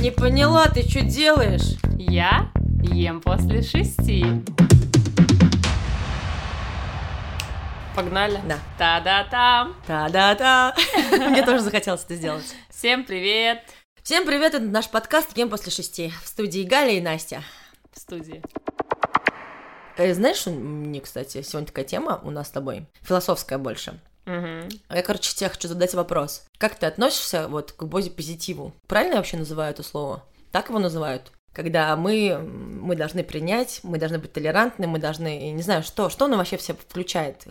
Не поняла, ты что делаешь? Я ем после шести. Погнали? Да. Та-да-там. Та-да-да. Мне тоже захотелось это сделать. Всем привет. Всем привет, это наш подкаст «Ем после шести». В студии Галя и Настя. В студии. Э, Знаешь, мне, кстати, сегодня такая тема у нас с тобой, философская больше. Мгм. Я, короче, тебе хочу задать вопрос. Как ты относишься вот к бодипозитиву? Правильно я вообще называю это слово? Так его называют? Когда мы, мы должны принять, мы должны быть толерантны, мы должны, не знаю, что, что оно вообще все включает?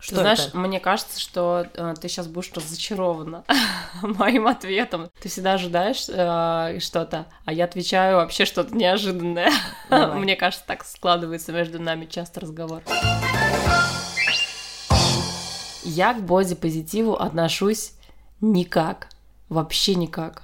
Что Ты знаешь, это? мне кажется, что э, ты сейчас будешь разочарована моим ответом. Ты всегда ожидаешь э, что-то, а я отвечаю вообще что-то неожиданное. Давай. Мне кажется, так складывается между нами часто разговор. Я к бодипозитиву отношусь никак. Вообще никак.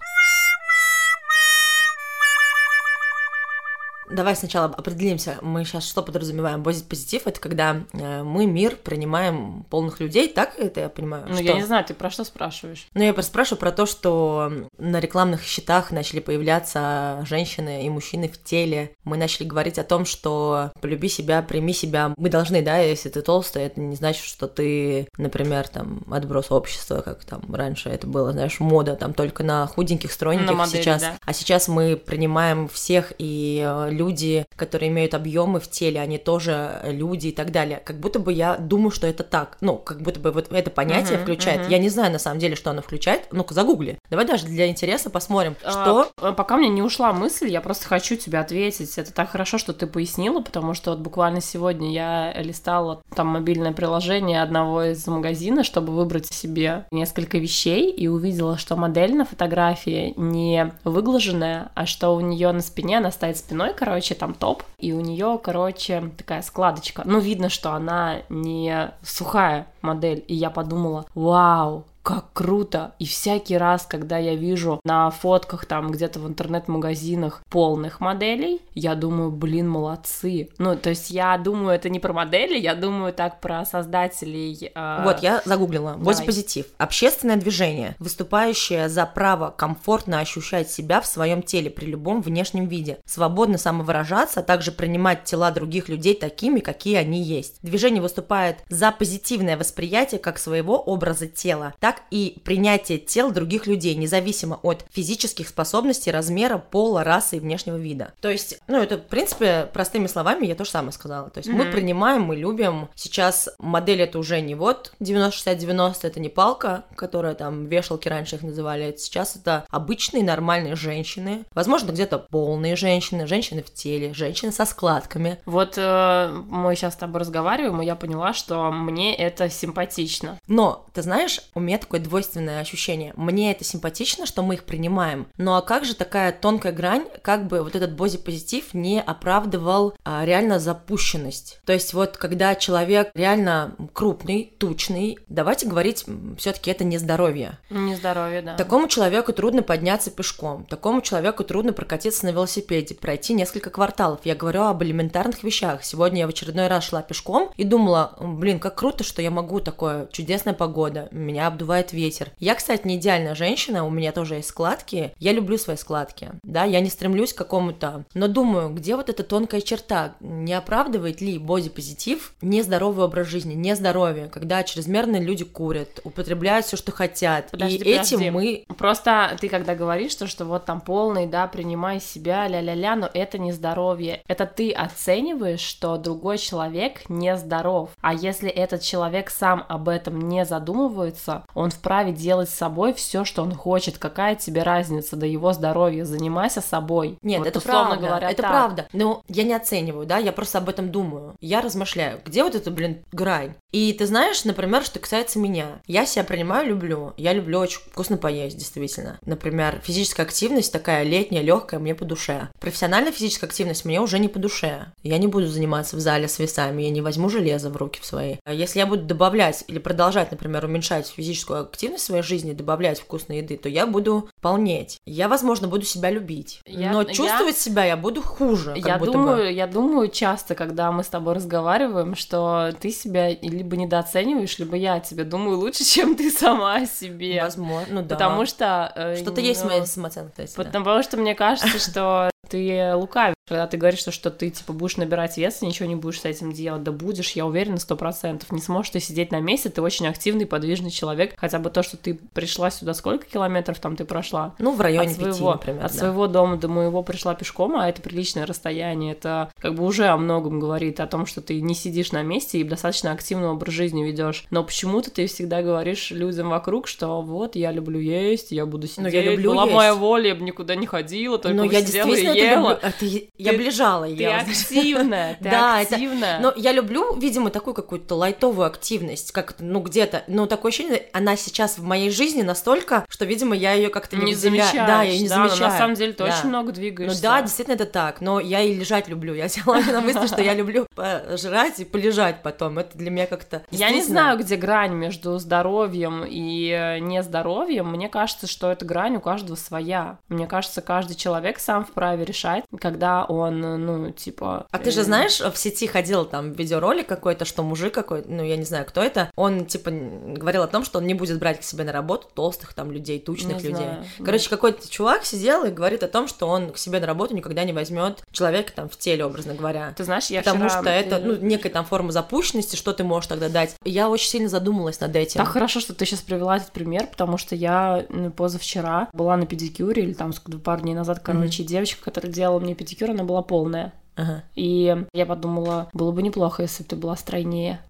Давай сначала определимся, мы сейчас что подразумеваем? Бодипозитив – это когда э, мы мир принимаем полных людей, так это я понимаю? Ну, Что? я не знаю, ты про что спрашиваешь? Ну, я просто спрашиваю про то, что на рекламных счетах начали появляться женщины и мужчины в теле. Мы начали говорить о том, что полюби себя, прими себя. Мы должны, да, если ты толстый, это не значит, что ты, например, там, отброс общества, как там раньше это было, знаешь, мода там только на худеньких, стройненьких. На модели, сейчас. да. А сейчас мы принимаем всех, и э, люди, которые имеют объемы в теле, они тоже люди и так далее. Как будто бы я думаю, что это так. Ну, как будто бы вот это понятие Мгм, включает. мгм. Я не знаю на самом деле, что оно включает. Ну-ка, загугли. Давай даже для интереса посмотрим, что... А, пока мне не ушла мысль, я просто хочу тебе ответить. Это так хорошо, что ты пояснила, потому что вот буквально сегодня я листала там мобильное приложение одного из магазина, чтобы выбрать себе несколько вещей, и увидела, что модель на фотографии не выглаженная, а что у нее на спине, она стоит спиной, короче, там топ, и у нее, короче, такая складочка. Ну, видно, что она не сухая модель, и я подумала, вау, как круто! И всякий раз, когда я вижу на фотках там где-то в интернет-магазинах полных моделей, я думаю, блин, молодцы. Ну, то есть я думаю, это не про модели, я думаю так про создателей. э, Вот, я загуглила. давай. Бодипозитив. Общественное движение, выступающее за право комфортно ощущать себя в своем теле при любом внешнем виде, свободно самовыражаться, а также принимать тела других людей такими, какие они есть. Движение выступает за позитивное восприятие как своего образа тела, так и принятие тел других людей, независимо от физических способностей, размера, пола, расы и внешнего вида. То есть, ну, это, в принципе, простыми словами я то же самое сказала. То есть мы Мгм. принимаем, мы любим. Сейчас модель это уже не вот 90-60-90, это не палка, которая там вешалки раньше их называли. Сейчас это обычные нормальные женщины. Возможно, где-то полные женщины, женщины в теле, женщины со складками. Вот э, мы сейчас с тобой разговариваем, и я поняла, что мне это симпатично. Но, ты знаешь, у меня такое двойственное ощущение. Мне это симпатично, что мы их принимаем. Ну а как же такая тонкая грань, как бы вот этот бодипозитив не оправдывал а, реально запущенность? То есть вот когда человек реально крупный, тучный, давайте говорить, все-таки это не здоровье. Нездоровье, да. Такому человеку трудно подняться пешком, такому человеку трудно прокатиться на велосипеде, пройти несколько кварталов. Я говорю об элементарных вещах. Сегодня я в очередной раз шла пешком и думала, блин, как круто, что я могу такое, чудесная погода, меня обдувает ветер. Я, кстати, не идеальная женщина, у меня тоже есть складки, я люблю свои складки, да, я не стремлюсь к какому-то, но думаю, где вот эта тонкая черта, не оправдывает ли бодипозитив нездоровый образ жизни, нездоровье, когда чрезмерно люди курят, употребляют все, что хотят, Подожди, и этим подожди. мы Просто ты когда говоришь, что, что вот там полный, да, принимай себя, ля-ля-ля, но это не здоровье. Это ты оцениваешь, что другой человек не здоров. А если этот человек сам об этом не задумывается, он вправе делать с собой все, что он хочет. Какая тебе разница до его здоровья? Занимайся собой. Нет, Вот это условно правда, говоря, это так. правда. Но я не оцениваю, да, я просто об этом думаю. Я размышляю, где вот эта, блин, грань? И ты знаешь, например, что касается меня. Я себя принимаю, люблю. Я люблю очень вкусно поесть, действительно. Например, физическая активность такая летняя, легкая, мне по душе. Профессиональная физическая активность мне уже не по душе. Я не буду заниматься в зале с весами, я не возьму железо в руки в свои. А Если я буду добавлять или продолжать, например, уменьшать физическую активность в своей жизни, добавлять вкусной еды, то я буду полнеть. Я, возможно, буду себя любить. Я, но чувствовать я, себя я буду хуже. я думаю, бы. я думаю часто, когда мы с тобой разговариваем, что ты себя либо недооцениваешь, либо я тебе думаю лучше, чем ты сама о себе. Возможно, ну да. Потому что... Э, Что-то ну, есть в моей самооценке. Потому да. что мне кажется, что ты лукавишь, когда ты говоришь, что, ты, типа, будешь набирать вес, и ничего не будешь с этим делать, да будешь, я уверена, сто процентов. Не сможешь ты сидеть на месте, ты очень активный, подвижный человек, хотя бы то, что ты пришла сюда, сколько километров там ты прошла? Ну, в районе от своего, 5, например, От да. своего дома до моего пришла пешком, а это приличное расстояние, это как бы уже о многом говорит, о том, что ты не сидишь на месте и достаточно активный образ жизни ведешь. Но почему-то ты всегда говоришь людям вокруг, что вот, я люблю есть, я буду сидеть, ну, я люблю была есть. моя воля, я бы никуда не ходила, только Но я сидела и ела. Это, я ближала, ты активная, ты да, активная. Это, но я люблю, видимо, такую какую-то лайтовую активность, как ну где-то, но такое ощущение, она сейчас в моей жизни настолько, что, видимо, я ее как-то не, не замечаю. Да, я не да, замечаю. на самом деле ты да. очень много двигаешься. Ну да, действительно это так, но я и лежать люблю. Я взяла на мысли, что я люблю пожрать и полежать потом. Это для меня как-то Я не знаю, где грань между здоровьем и нездоровьем. Мне кажется, что эта грань у каждого своя. Мне кажется, каждый человек сам вправе решать, когда он, ну, типа... А ты же э, знаешь, в сети ходил там видеоролик какой-то, что мужик какой-то, ну, я не знаю, кто это, он, типа, говорил о том, что он не будет брать к себе на работу толстых там людей, тучных не людей. Знаю. Короче, какой-то чувак сидел и говорит о том, что он к себе на работу никогда не возьмет человека там в теле, образно говоря. Ты знаешь, я Потому вчера... что это, ну, некая там форма запущенности, что ты можешь тогда дать. я очень сильно задумалась над этим. Так хорошо, что ты сейчас привела этот пример, потому что я ну, позавчера была на педикюре, или там пару дней назад, короче, mm-hmm. девочка, которая делала мне педикюр, она была полная. Ага. И я подумала, было бы неплохо, если бы ты была стройнее.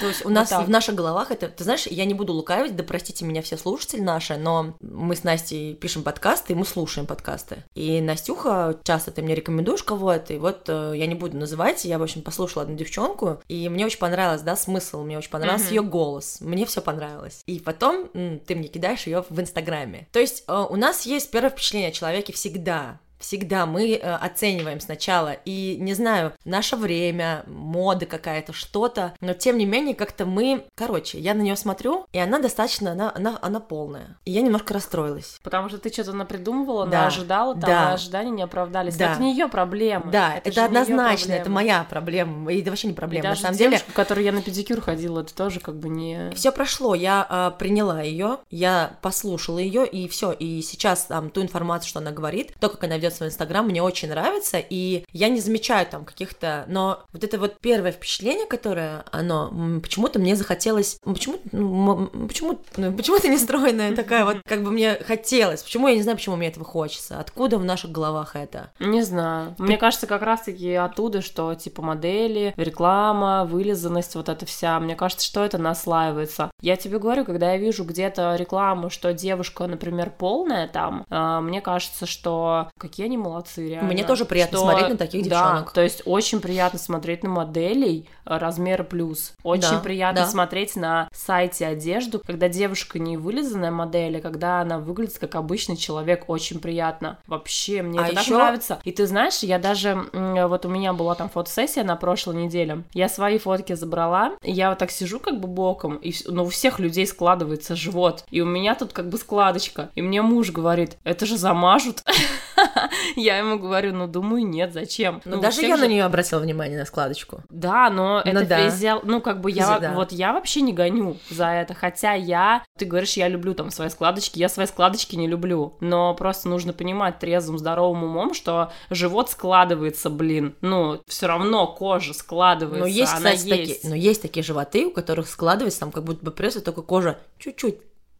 То есть у нас в наших головах это, ты знаешь, я не буду лукавить, да простите меня все слушатели наши, но мы с Настей пишем подкасты, и мы слушаем подкасты. И Настюха, часто ты мне рекомендуешь кого-то, и вот э, я не буду называть, я, в общем, послушала одну девчонку, и мне очень понравилось, да, смысл, мне очень понравился ее голос, мне все понравилось. И потом ты мне кидаешь ее в Инстаграме. То есть э, у нас есть первое впечатление о человеке всегда, Всегда мы э, оцениваем сначала, и не знаю, наше время, мода какая-то, что-то, но тем не менее как-то мы, короче, я на нее смотрю, и она достаточно, она, она, она полная, и я немножко расстроилась. Потому что ты что-то напридумывала, да, ожидала, там да. ожидания не оправдались. Да. Это не ее проблема. Да, это, это однозначно, это моя проблема, и это вообще не проблема. И даже на самом девушка, деле, которой я на педикюр ходила, это тоже как бы не. Все прошло, я э, приняла ее, я послушала ее, и все, и сейчас там ту информацию, что она говорит, то, как она ведет свой инстаграм, мне очень нравится, и я не замечаю там каких-то, но вот это вот первое впечатление, которое оно, почему-то мне захотелось, почему, ну, почему, ну, почему ты не стройная такая вот, как бы мне хотелось, почему я не знаю, почему мне этого хочется, откуда в наших головах это? Не знаю, мне кажется, как раз-таки оттуда, что типа модели, реклама, вылизанность, вот это вся, мне кажется, что это наслаивается. Я тебе говорю, когда я вижу где-то рекламу, что девушка, например, полная там, э, мне кажется, что какие они молодцы, реально. Мне тоже приятно что... смотреть на таких девчонок. Да, то есть очень приятно смотреть на моделей э, размера плюс. Очень да, приятно да. смотреть на сайте одежду, когда девушка не вылизанная модель, а когда она выглядит как обычный человек, очень приятно. Вообще, мне а это еще... так нравится. И ты знаешь, я даже, вот у меня была там фотосессия на прошлой неделе, я свои фотки забрала, я вот так сижу как бы боком, и ну, у всех людей складывается живот, и у меня тут как бы складочка, и мне муж говорит, это же замажут. Я ему говорю, ну, думаю, нет, зачем? Ну, даже я же... на нее обратила внимание, на складочку. Да, но ну, это да. физиол... Ну, как бы я... Да. Вот я вообще не гоню за это, хотя я... Ты говоришь, я люблю там свои складочки, я свои складочки не люблю, но просто нужно понимать трезвым, здоровым умом, что живот складывается, блин, ну, все равно кожа складывается, но есть, она кстати, есть. Такие, но есть такие животы, у которых складывается там как будто бы пресс, только кожа чуть-чуть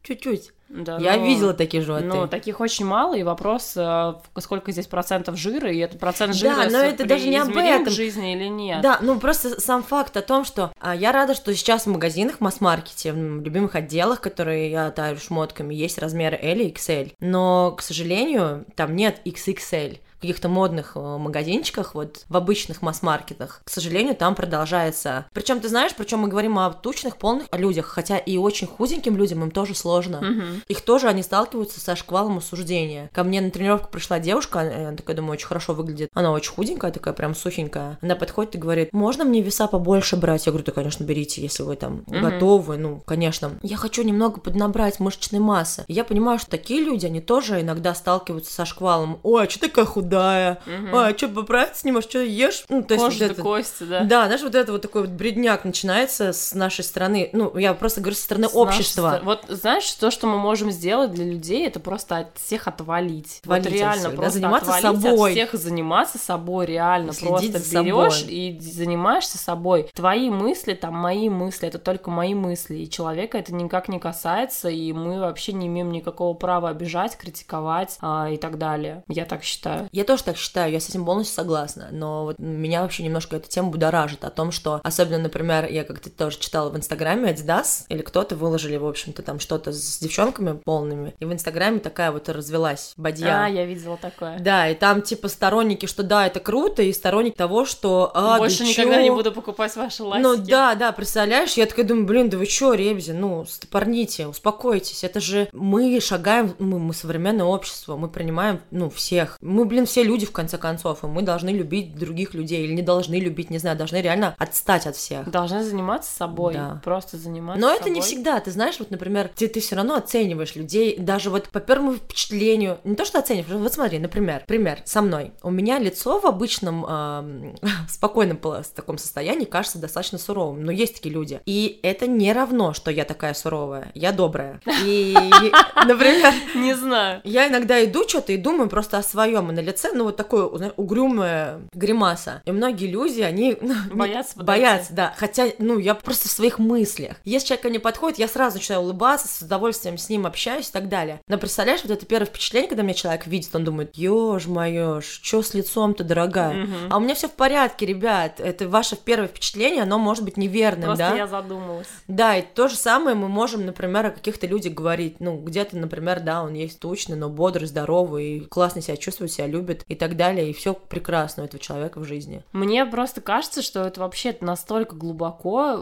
чуть-чуть. Да, я но, видела такие животы. Ну, таких очень мало, и вопрос, э, сколько здесь процентов жира, и этот процент жира да, но это даже не об этом. жизни или нет. Да, ну просто сам факт о том, что а, я рада, что сейчас в магазинах, в масс-маркете, в любимых отделах, которые я таю шмотками, есть размеры L и XL, но, к сожалению, там нет XXL каких-то модных э, магазинчиках, вот в обычных масс-маркетах, к сожалению, там продолжается. Причем ты знаешь, причем мы говорим о тучных, полных людях, хотя и очень худеньким людям им тоже сложно. Мгм. Их тоже они сталкиваются со шквалом осуждения. Ко мне на тренировку пришла девушка, она она такая, думаю, очень хорошо выглядит. Она очень худенькая, такая прям сухенькая. Она подходит и говорит, можно мне веса побольше брать? Я говорю, да, конечно, берите, если вы там Мгм. готовы. Ну, конечно. Я хочу немного поднабрать мышечной массы. И я понимаю, что такие люди, они тоже иногда сталкиваются со шквалом. Ой, а что такая худая? Мгм. Ой, а что, поправиться не можешь? Что ешь? Ну, то есть Кожа вот до это- кости, да? Да, знаешь, вот это вот такой вот бредняк начинается с нашей стороны. Ну, я просто говорю со стороны С нашей общества. стороны. Вот знаешь, то, что мы можем сделать для людей, это просто от всех отвалить. Отвалить вот от реально всех, да, просто заниматься отвалить собой. от всех заниматься собой, реально. Следить просто берешь и занимаешься собой. Твои мысли, там, мои мысли, это только мои мысли. И человека это никак не касается, и мы вообще не имеем никакого права обижать, критиковать а, и так далее. Я так считаю. Я тоже так считаю, я с этим полностью согласна, но вот меня вообще немножко эта тема будоражит о том, что, особенно, например, я как-то тоже читала в Инстаграме Adidas, или кто-то выложили, в общем-то, там что-то с девчонками полными, и в Инстаграме такая вот развелась бадья. А, я видела такое. Да, и там типа сторонники, что да, это круто, и сторонник того, что а, Больше да никогда чё? не буду покупать ваши ластики. Ну да, да, представляешь, я такая думаю, блин, да вы чё, Ребзи, ну, стопорните, успокойтесь, это же мы шагаем, мы, мы современное общество, мы принимаем, ну, всех, мы, блин, все люди, в конце концов, и мы должны любить других людей, или не должны любить, не знаю, должны реально отстать от всех. Должны заниматься собой. Да. Просто заниматься Но это не собой. всегда, ты знаешь, вот, например, ты, ты все равно оцениваешь людей, даже вот по первому впечатлению, не то, что оцениваешь, вот смотри, например, пример, со мной, у меня лицо в обычном эм, спокойном таком состоянии кажется достаточно суровым, но есть такие люди, и это не равно, что я такая суровая, я добрая, и, например, Не знаю. я иногда иду что-то и думаю просто о своем, и на лице, ну, вот такое знаешь, угрюмая гримаса. И многие люди, они ну, Боятся боятся, да. Хотя, ну, я просто в своих мыслях. Если человек ко мне подходит, я сразу начинаю улыбаться, с удовольствием с ним общаюсь и так далее. Но представляешь, вот это первое впечатление, когда меня человек видит, он думает, ёж моё, что с лицом-то, дорогая? Мгм. А у меня все в порядке, ребят. Это ваше первое впечатление, оно может быть неверным, Просто да? я задумалась. Да, и то же самое мы можем, например, о каких-то людях говорить. Ну, где-то, например, да, он есть тучный, но бодрый, здоровый, и классно себя чувствует, себя любит и так далее. И все прекрасно у этого человека в жизни. Мне просто кажется, что это вообще настолько глубоко.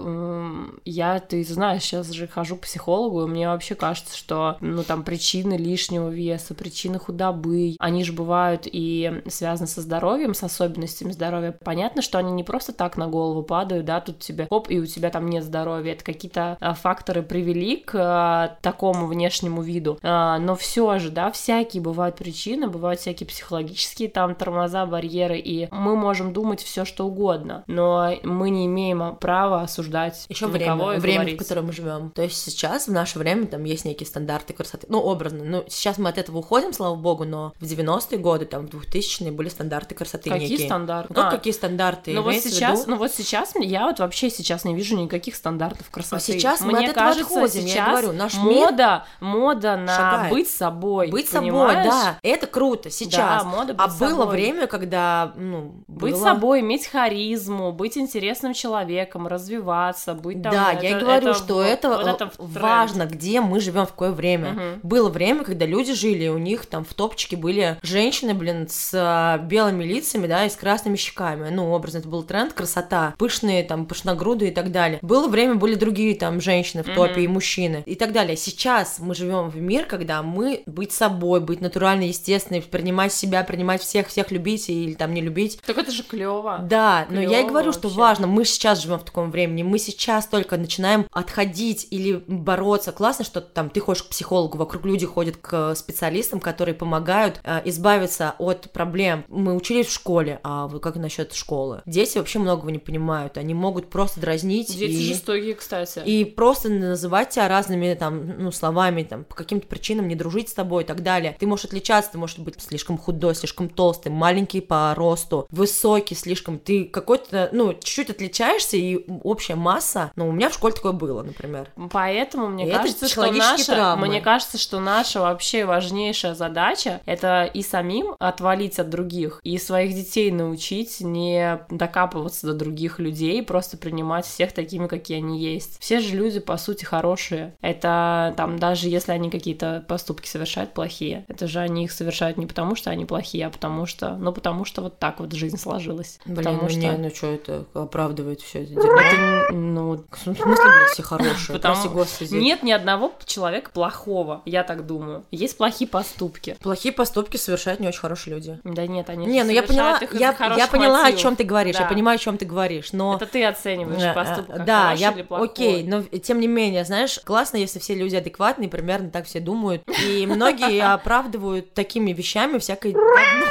Я, ты знаешь, сейчас же хожу к психологу, и мне вообще кажется, что, ну, там, причины лишнего веса, причины худобы, они же бывают и связаны со здоровьем, с особенностями здоровья. Понятно, что они не просто так на голову падают, да, тут тебе, оп, и у тебя там нет здоровья. Это какие-то а, факторы привели к а, такому внешнему виду. А, но все же, да, всякие бывают причины, бывают всякие психологические там тормоза, барьеры, и мы можем думать все что угодно, но мы не имеем права осуждать Еще время, время, говорить. в котором мы живем. То есть сейчас, в наше время, там есть некие стандарты красоты. Ну, образно. Ну, сейчас мы от этого уходим, слава богу, но в 90-е годы, там, в 2000-е были стандарты красоты Какие некие. стандарты? Ну, А, какие стандарты? ну вот сейчас, виду- ну вот сейчас я вот вообще сейчас не вижу никаких стандартов красоты. А сейчас мы Мне от этого кажется, отходим, я сейчас говорю, наш мир мода, мода на шагает. быть собой. Быть собой, понимаешь? да, это круто сейчас. Да, а быть было собой. время, когда, ну, Быть было- собой, иметь харизму, быть интересным человеком, развиваться, быть там... да, это- я и говорю, это что вот- это, вот э, это важно, где мы живем, в какое время. Мгм. Было время, когда люди жили, у них там в топчике были женщины, блин, с а, белыми лицами, да, и с красными щеками. Ну, образно, это был тренд, красота, пышные, там, пышногрудые и так далее. Было время, были другие там женщины в топе Мгм. и мужчины и так далее. Сейчас мы живем в мир, когда мы быть собой, быть натурально, естественной, принимать себя, принимать всех, всех любить или там не любить. Так это же клево. Да, но я и Клёво говорю, что вообще. важно, мы сейчас живем в таком времени, мы сейчас только начинаем отходить или бороться. Классно, что там ты ходишь к психологу, вокруг люди ходят к специалистам, которые помогают э, избавиться от проблем. Мы учились в школе, а вы как насчет школы? Дети вообще многого не понимают, они могут просто дразнить Дети и... жестокие, кстати. И просто называть тебя разными там, ну, словами, там, по каким-то причинам не дружить с тобой и так далее. Ты можешь отличаться, ты можешь быть слишком худой, слишком толстый, маленький по росту, высокий слишком. Ты какой-то, ну, чуть-чуть отличаешься, и общая масса, ну, у меня в школе такое было, например. Поэтому мне И кажется, что наша, травмы. мне кажется, что наша вообще важнейшая задача это и самим отвалить от других, и своих детей научить не докапываться до других людей, просто принимать всех такими, какие они есть. Все же люди по сути хорошие. Это там даже если они какие-то поступки совершают плохие, это же они их совершают не потому, что они плохие плохие, а потому что, ну, потому что вот так вот жизнь сложилась. Блин, потому ну что... не, ну что это оправдывает все это дерьмо? Это, ну, В смысле, блин, все хорошие, Потому- прости господи. нет ни одного человека плохого, я так думаю. Есть плохие поступки. Плохие поступки совершают не очень хорошие люди. Да нет, они Не, ну я поняла, я, я поняла, о мотивов. чем ты говоришь, я Да. понимаю, о чем ты говоришь, но... Это ты оцениваешь Э, поступок э, да, хороший я, или плохой. окей, но тем не менее, знаешь, классно, если все люди адекватные, примерно так все думают, и многие оправдывают такими вещами всякой,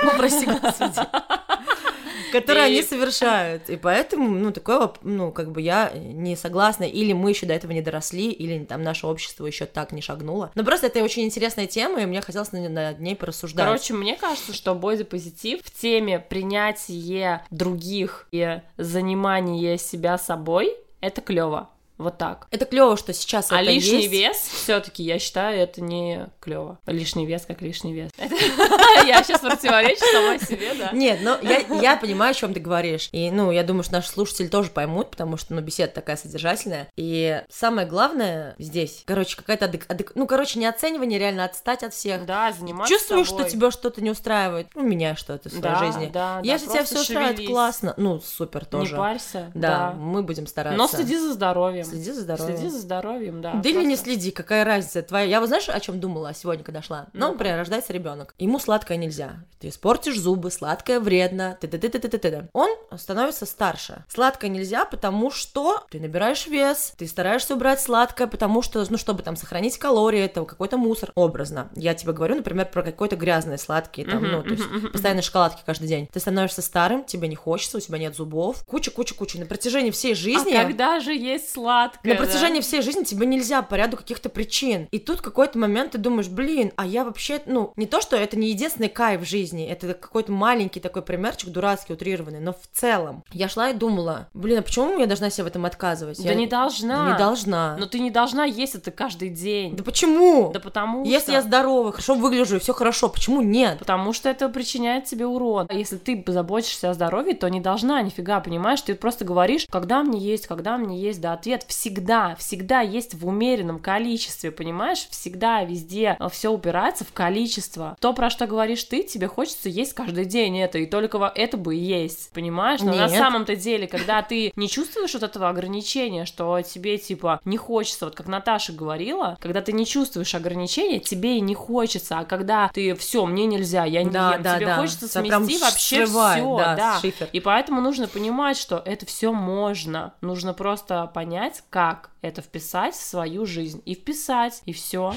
ну, прости господи, которые они совершают, и поэтому, ну, такого, ну, как бы я не согласна, или мы еще до этого не доросли, или там наше общество еще так не шагнуло, но просто это очень интересная тема, и мне хотелось на- над ней порассуждать. Короче, мне кажется, что бодипозитив в теме принятия других и занимания себя собой это клево. Вот так. это клево, что сейчас А это лишний есть. вес, все-таки я считаю, это не клево. Лишний вес как лишний вес. Я сейчас противоречу сама себе, да. Нет, ну я, понимаю, о чем ты говоришь. И, ну, я думаю, что наши слушатели тоже поймут, потому что, ну, беседа такая содержательная. И самое главное здесь, короче, какая-то Ну, короче, не оценивание, реально отстать от всех. Да, заниматься Чувствуешь, что тебя что-то не устраивает, ну, меняй что-то в своей жизни. да, да, Если тебя все устраивает, классно. Ну, супер тоже. Не парься. Да. мы будем стараться. Но следи за здоровьем. Следи за здоровьем. Следи за здоровьем, да. Да или не просто. следи, какая разница твоя. Я вот знаешь, о чем думала сегодня, когда шла? Ну, например, рождается ребенок. Ему сладкое нельзя. Ты испортишь зубы, сладкое вредно. т т т т т т т Он становится старше. Сладкое нельзя, потому что ты набираешь вес, ты стараешься убрать сладкое, потому что, ну, чтобы там сохранить калории, это какой-то мусор. Образно. Я тебе говорю, например, про какой-то грязный сладкий, там, ну, то есть постоянно шоколадки каждый день. Ты становишься старым, тебе не хочется, у тебя нет зубов. Куча-куча-куча. На протяжении всей жизни... А когда же есть сладкое? На протяжении всей жизни тебе нельзя по ряду каких-то причин. И тут какой-то момент ты думаешь, блин, а я вообще, ну, не то, что это не единственный кайф в жизни, это какой-то маленький такой примерчик, дурацкий, утрированный, но в целом. Я шла и думала, блин, а почему я должна себе в этом отказывать? Да я не должна. Не должна. Но ты не должна есть это каждый день. Да почему? Да потому Если что... я здоровая, хорошо выгляжу, и все хорошо, почему нет? Потому что это причиняет тебе урон. А Если ты заботишься о здоровье, то не должна, нифига, понимаешь? Ты просто говоришь, когда мне есть, когда мне есть, да, ответ всегда, всегда есть в умеренном количестве, понимаешь? Всегда, везде все упирается в количество. То, про что говоришь ты, тебе хочется есть каждый день это, и только это бы и есть, понимаешь? Но на Нет. самом-то деле, когда ты не чувствуешь вот этого ограничения, что тебе, типа, не хочется, вот как Наташа говорила, когда ты не чувствуешь ограничения, тебе и не хочется, а когда ты все, мне нельзя, я не Да, ем, да, тебе да. хочется прям смести вообще все, да, да. шифер. И поэтому нужно понимать, что это все можно. Нужно просто понять, как это вписать в свою жизнь. И вписать, и все.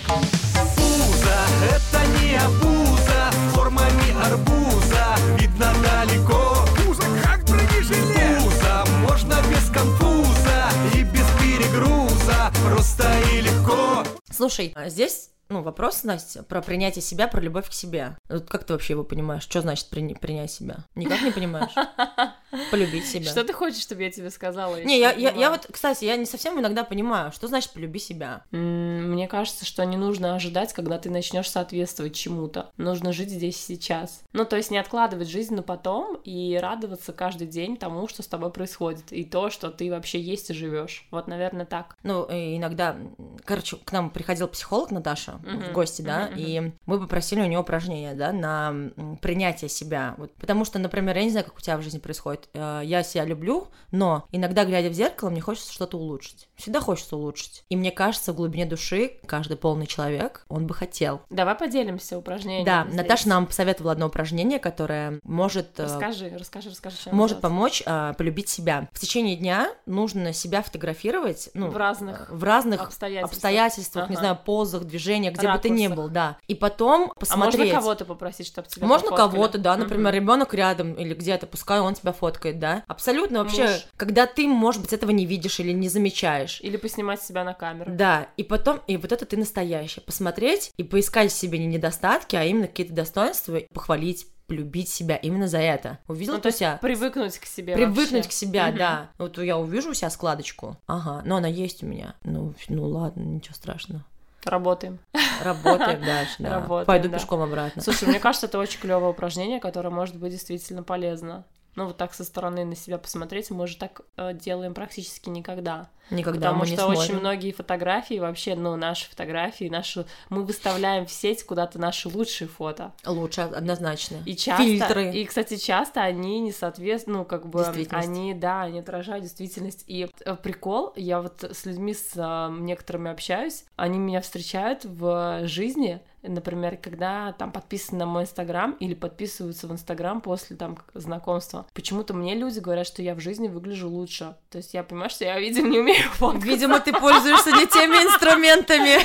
Пузо, это не обуза Формами арбуза Видно далеко Пузо как бронежилет Пузо можно без конфуза И без перегруза Просто и легко Слушай, а здесь ну, вопрос, Настя, про принятие себя, про любовь к себе. Вот как ты вообще его понимаешь? Что значит при- принять себя? Никак не понимаешь? Полюбить себя. Что ты хочешь, чтобы я тебе сказала? Не, я, я, я вот, кстати, я не совсем иногда понимаю, что значит полюби себя. Мне кажется, что не нужно ожидать, когда ты начнешь соответствовать чему-то. Нужно жить здесь и сейчас. Ну, то есть не откладывать жизнь на потом и радоваться каждый день тому, что с тобой происходит, и то, что ты вообще есть и живешь. Вот, наверное, так. Ну, иногда, короче, к нам приходил психолог Наташа Мгм, в гости, да, мгм. и мы попросили у нее упражнения, да, на принятие себя. Вот, потому что, например, я не знаю, как у тебя в жизни происходит. Э, Я себя люблю, но иногда, глядя в зеркало, мне хочется что-то улучшить. Всегда хочется улучшить. И мне кажется, в глубине души каждый полный человек, он бы хотел. Давай поделимся упражнениями. Да, здесь. Наташа нам посоветовала одно упражнение, которое может... э, Расскажи, расскажи, расскажи, чем может называется. помочь а, полюбить себя. В течение дня нужно себя фотографировать, ну, В разных в разных обстоятельствах. обстоятельствах, не Ага. знаю, позах, движениях, где бы ты ни Ракурсах. был, да. И потом А посмотреть. можно кого-то попросить, чтобы тебя Можно кого-то, да, например, ребенок рядом или где-то, пускай он тебя фоткает, да. Абсолютно вообще, Муж. когда ты, может быть, этого не видишь или не замечаешь. Или поснимать себя на камеру. Да, и потом, и вот это ты настоящий. Посмотреть и поискать в себе не недостатки, а именно какие-то достоинства, и похвалить, полюбить себя именно за это. Увидел Ну, то есть себя? привыкнуть к себе Привыкнуть вообще. к себя, Мгм. да. Вот я увижу у себя складочку. Ага, но она есть у меня. Ну, ну ладно, ничего страшного. Работаем. Работаем дальше, да. Работаем, Пойду да. пешком обратно. Слушай, мне кажется, это очень клевое упражнение, которое может быть действительно полезно. Ну, вот так со стороны на себя посмотреть, мы же так э, делаем практически никогда. Никогда Потому мы что не сможем. очень многие фотографии, вообще, ну, наши фотографии, наши, мы выставляем в сеть куда-то наши лучшие фото. Лучше, однозначно. И часто, Фильтры. и, кстати, часто они не соответствуют, ну, как бы, они, да, они отражают действительность. И э, прикол, я вот с людьми, с э, некоторыми общаюсь, они меня встречают в жизни, например, когда там подписаны на мой инстаграм или подписываются в инстаграм после там знакомства. Почему-то мне люди говорят, что я в жизни выгляжу лучше. То есть я понимаю, что я, видимо, не умею фоткаться. Видимо, ты пользуешься не теми инструментами.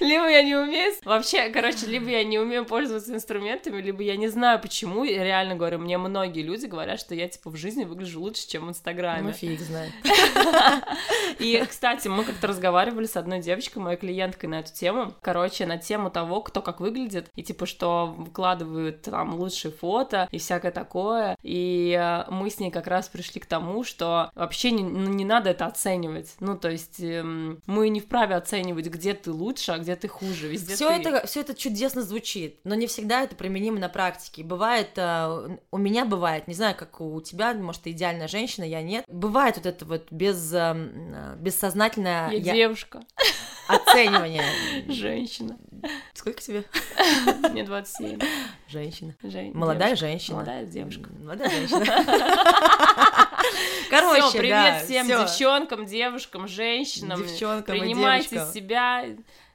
Либо я не умею... Вообще, короче, либо я не умею пользоваться инструментами, либо я не знаю, почему. Я реально говорю, мне многие люди говорят, что я, типа, в жизни выгляжу лучше, чем в Инстаграме. Ну, фиг знает. И, кстати, мы как-то разговаривали с одной девочкой, моей клиенткой на эту тему. Короче, на тему того, кто как выглядит, и типа, что выкладывают там лучшие фото и всякое такое. И э, мы с ней как раз пришли к тому, что вообще не, ну, не надо это оценивать. Ну, то есть эм, мы не вправе оценивать, где ты лучше, а где ты хуже. Везде Все ты- это, все это чудесно звучит, но не всегда это применимо на практике. Бывает, э, у меня бывает, не знаю, как у тебя, может, ты идеальная женщина, я нет. Бывает вот это вот без, эм, э, бессознательное Я я- девушка, оценивание. женщина. Сколько тебе? Мне 27. Женщина. Жен- Молодая девушка. женщина. Молодая девушка. Молодая женщина. Короче, Всё, привет да, всем всё. девчонкам, девушкам, женщинам. Девчонкам и Принимайте себя.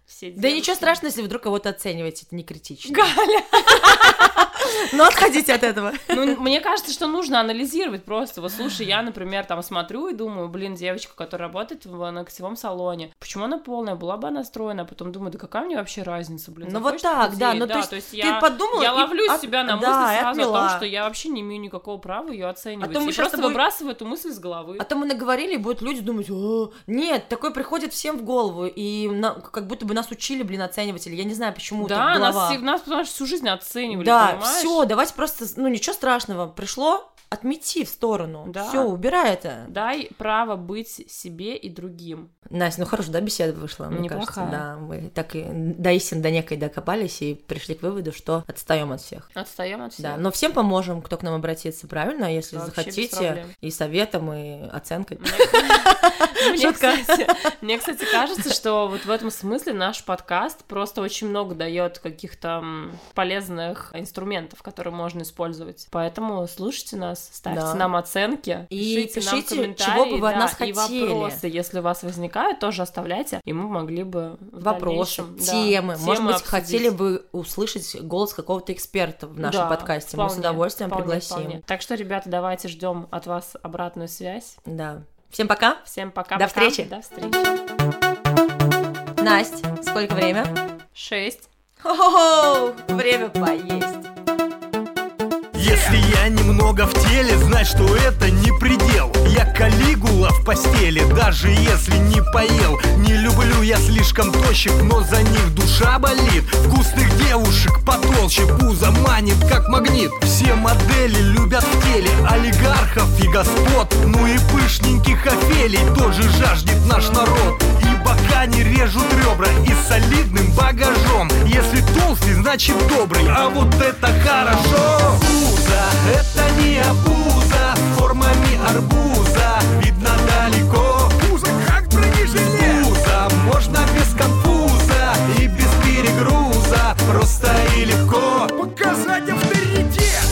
Все Да ничего девушки. страшного, если вдруг кого-то оцениваете, это не критично. Галя. Но отходите от этого. Ну, мне кажется, что нужно анализировать просто. Вот слушай, я, например, там смотрю и думаю, блин, девочка, которая работает в ногтевом салоне, почему она полная, была бы она стройная, а потом думаю, да какая мне вообще разница, блин. Ну вот так, да, ну то есть ты я, подумала я ловлю от- себя на мысли да, сразу о том, отмела. что я вообще не имею никакого права ее оценивать. А то мы и просто тобой- выбрасываю эту мысль с головы. А то мы наговорили, и будут люди думать, «О, нет, такое приходит всем в голову, и на- как будто бы нас учили, блин, оценивать, или я не знаю, почему да, так нас, голова. всег- нас, потому что всю жизнь оценивали, Да, все, давайте просто, ну ничего страшного, пришло, отмети в сторону, Да. все, убирай это. Дай право быть себе и другим. Настя, ну хорошо, да, беседа вышла, мне Неплохая. кажется, да, мы так и до истин до некой докопались и пришли к выводу, что отстаем от всех. Отстаем от всех. Да, но всем поможем, кто к нам обратится, правильно, если Вообще захотите, и советом, и оценкой. Мне, Шутка. кстати, мне, кстати, кажется, что вот в этом смысле наш подкаст просто очень много дает каких-то полезных инструментов, которые можно использовать. Поэтому слушайте нас, ставьте Да. нам оценки, И пишите, нам пишите, комментарии, чего бы вы от да, нас и хотели. вопросы, если у вас возникают, тоже оставляйте, и мы могли бы Вопросы, да, темы. Может быть, обсудить. хотели бы услышать голос какого-то эксперта в нашем Да, подкасте. Мы с вполне, удовольствием вполне, пригласим. вполне. Так что, ребята, давайте ждем от вас обратную связь. Да. Всем пока. Всем пока. До пока. встречи. До встречи. Настя, сколько время? Шесть. Хо-хо-хо, время поесть. Если я немного в теле, знать, что это не предел. Я калигула в постели, даже если не поел. Не люблю я слишком тощих, но за них душа болит. Вкусных девушек потолще, пузо манит как магнит. Все модели любят в теле олигархов и господ. Ну и пышненьких офелей тоже жаждет наш народ. И бока не режут ребра и солидным багажом. Если толстый, значит добрый, а вот это хорошо Пузо, это не обуза, формами арбуза. Видно далеко. Пузо как бронежилет Пузо можно без конфуза и без перегруза. Просто и легко. Показать авторитет